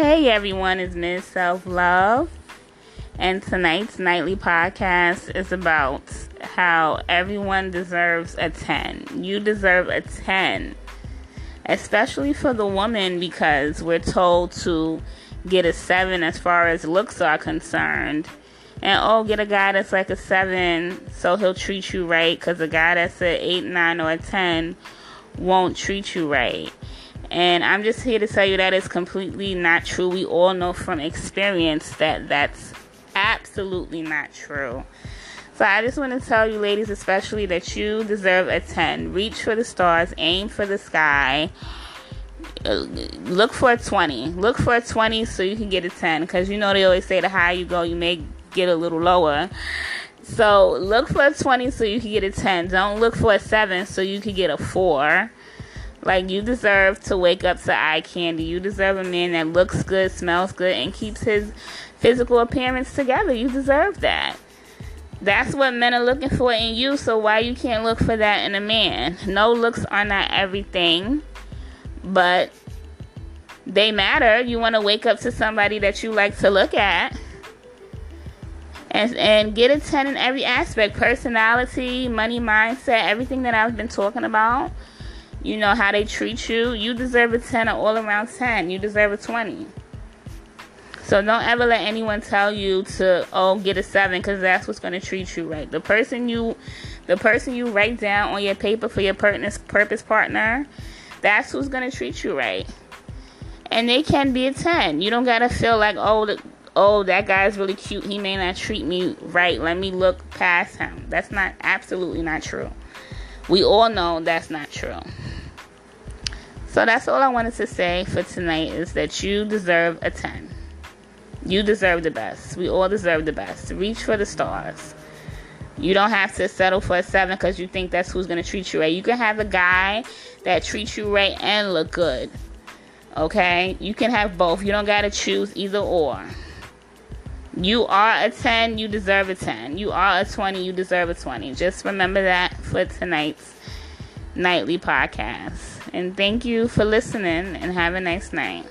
Hey everyone, it's Miss Self Love, and tonight's nightly podcast is about how everyone deserves a 10. You deserve a 10, especially for the woman because we're told to get a 7 as far as looks are concerned. And oh, get a guy that's like a 7 so he'll treat you right because a guy that's an 8, 9, or a 10 won't treat you right. And I'm just here to tell you that it's completely not true. We all know from experience that that's absolutely not true. So I just want to tell you, ladies, especially, that you deserve a 10. Reach for the stars, aim for the sky. Look for a 20. Look for a 20 so you can get a 10. Because you know they always say the higher you go, you may get a little lower. So look for a 20 so you can get a 10. Don't look for a 7 so you can get a 4 like you deserve to wake up to eye candy. You deserve a man that looks good, smells good, and keeps his physical appearance together. You deserve that. That's what men are looking for in you, so why you can't look for that in a man? No looks are not everything, but they matter. You want to wake up to somebody that you like to look at. And, and get a 10 in every aspect personality, money mindset, everything that I've been talking about you know how they treat you, you deserve a 10 or all around 10. You deserve a 20. So don't ever let anyone tell you to oh get a 7 cuz that's what's going to treat you right. The person you the person you write down on your paper for your purpose purpose partner, that's who's going to treat you right. And they can be a 10. You don't got to feel like oh the, oh that guy's really cute. He may not treat me right. Let me look past him. That's not absolutely not true. We all know that's not true. So that's all I wanted to say for tonight is that you deserve a 10. You deserve the best. We all deserve the best. Reach for the stars. You don't have to settle for a 7 because you think that's who's going to treat you right. You can have a guy that treats you right and look good. Okay? You can have both. You don't got to choose either or. You are a 10, you deserve a 10. You are a 20, you deserve a 20. Just remember that for tonight's nightly podcast. And thank you for listening and have a nice night.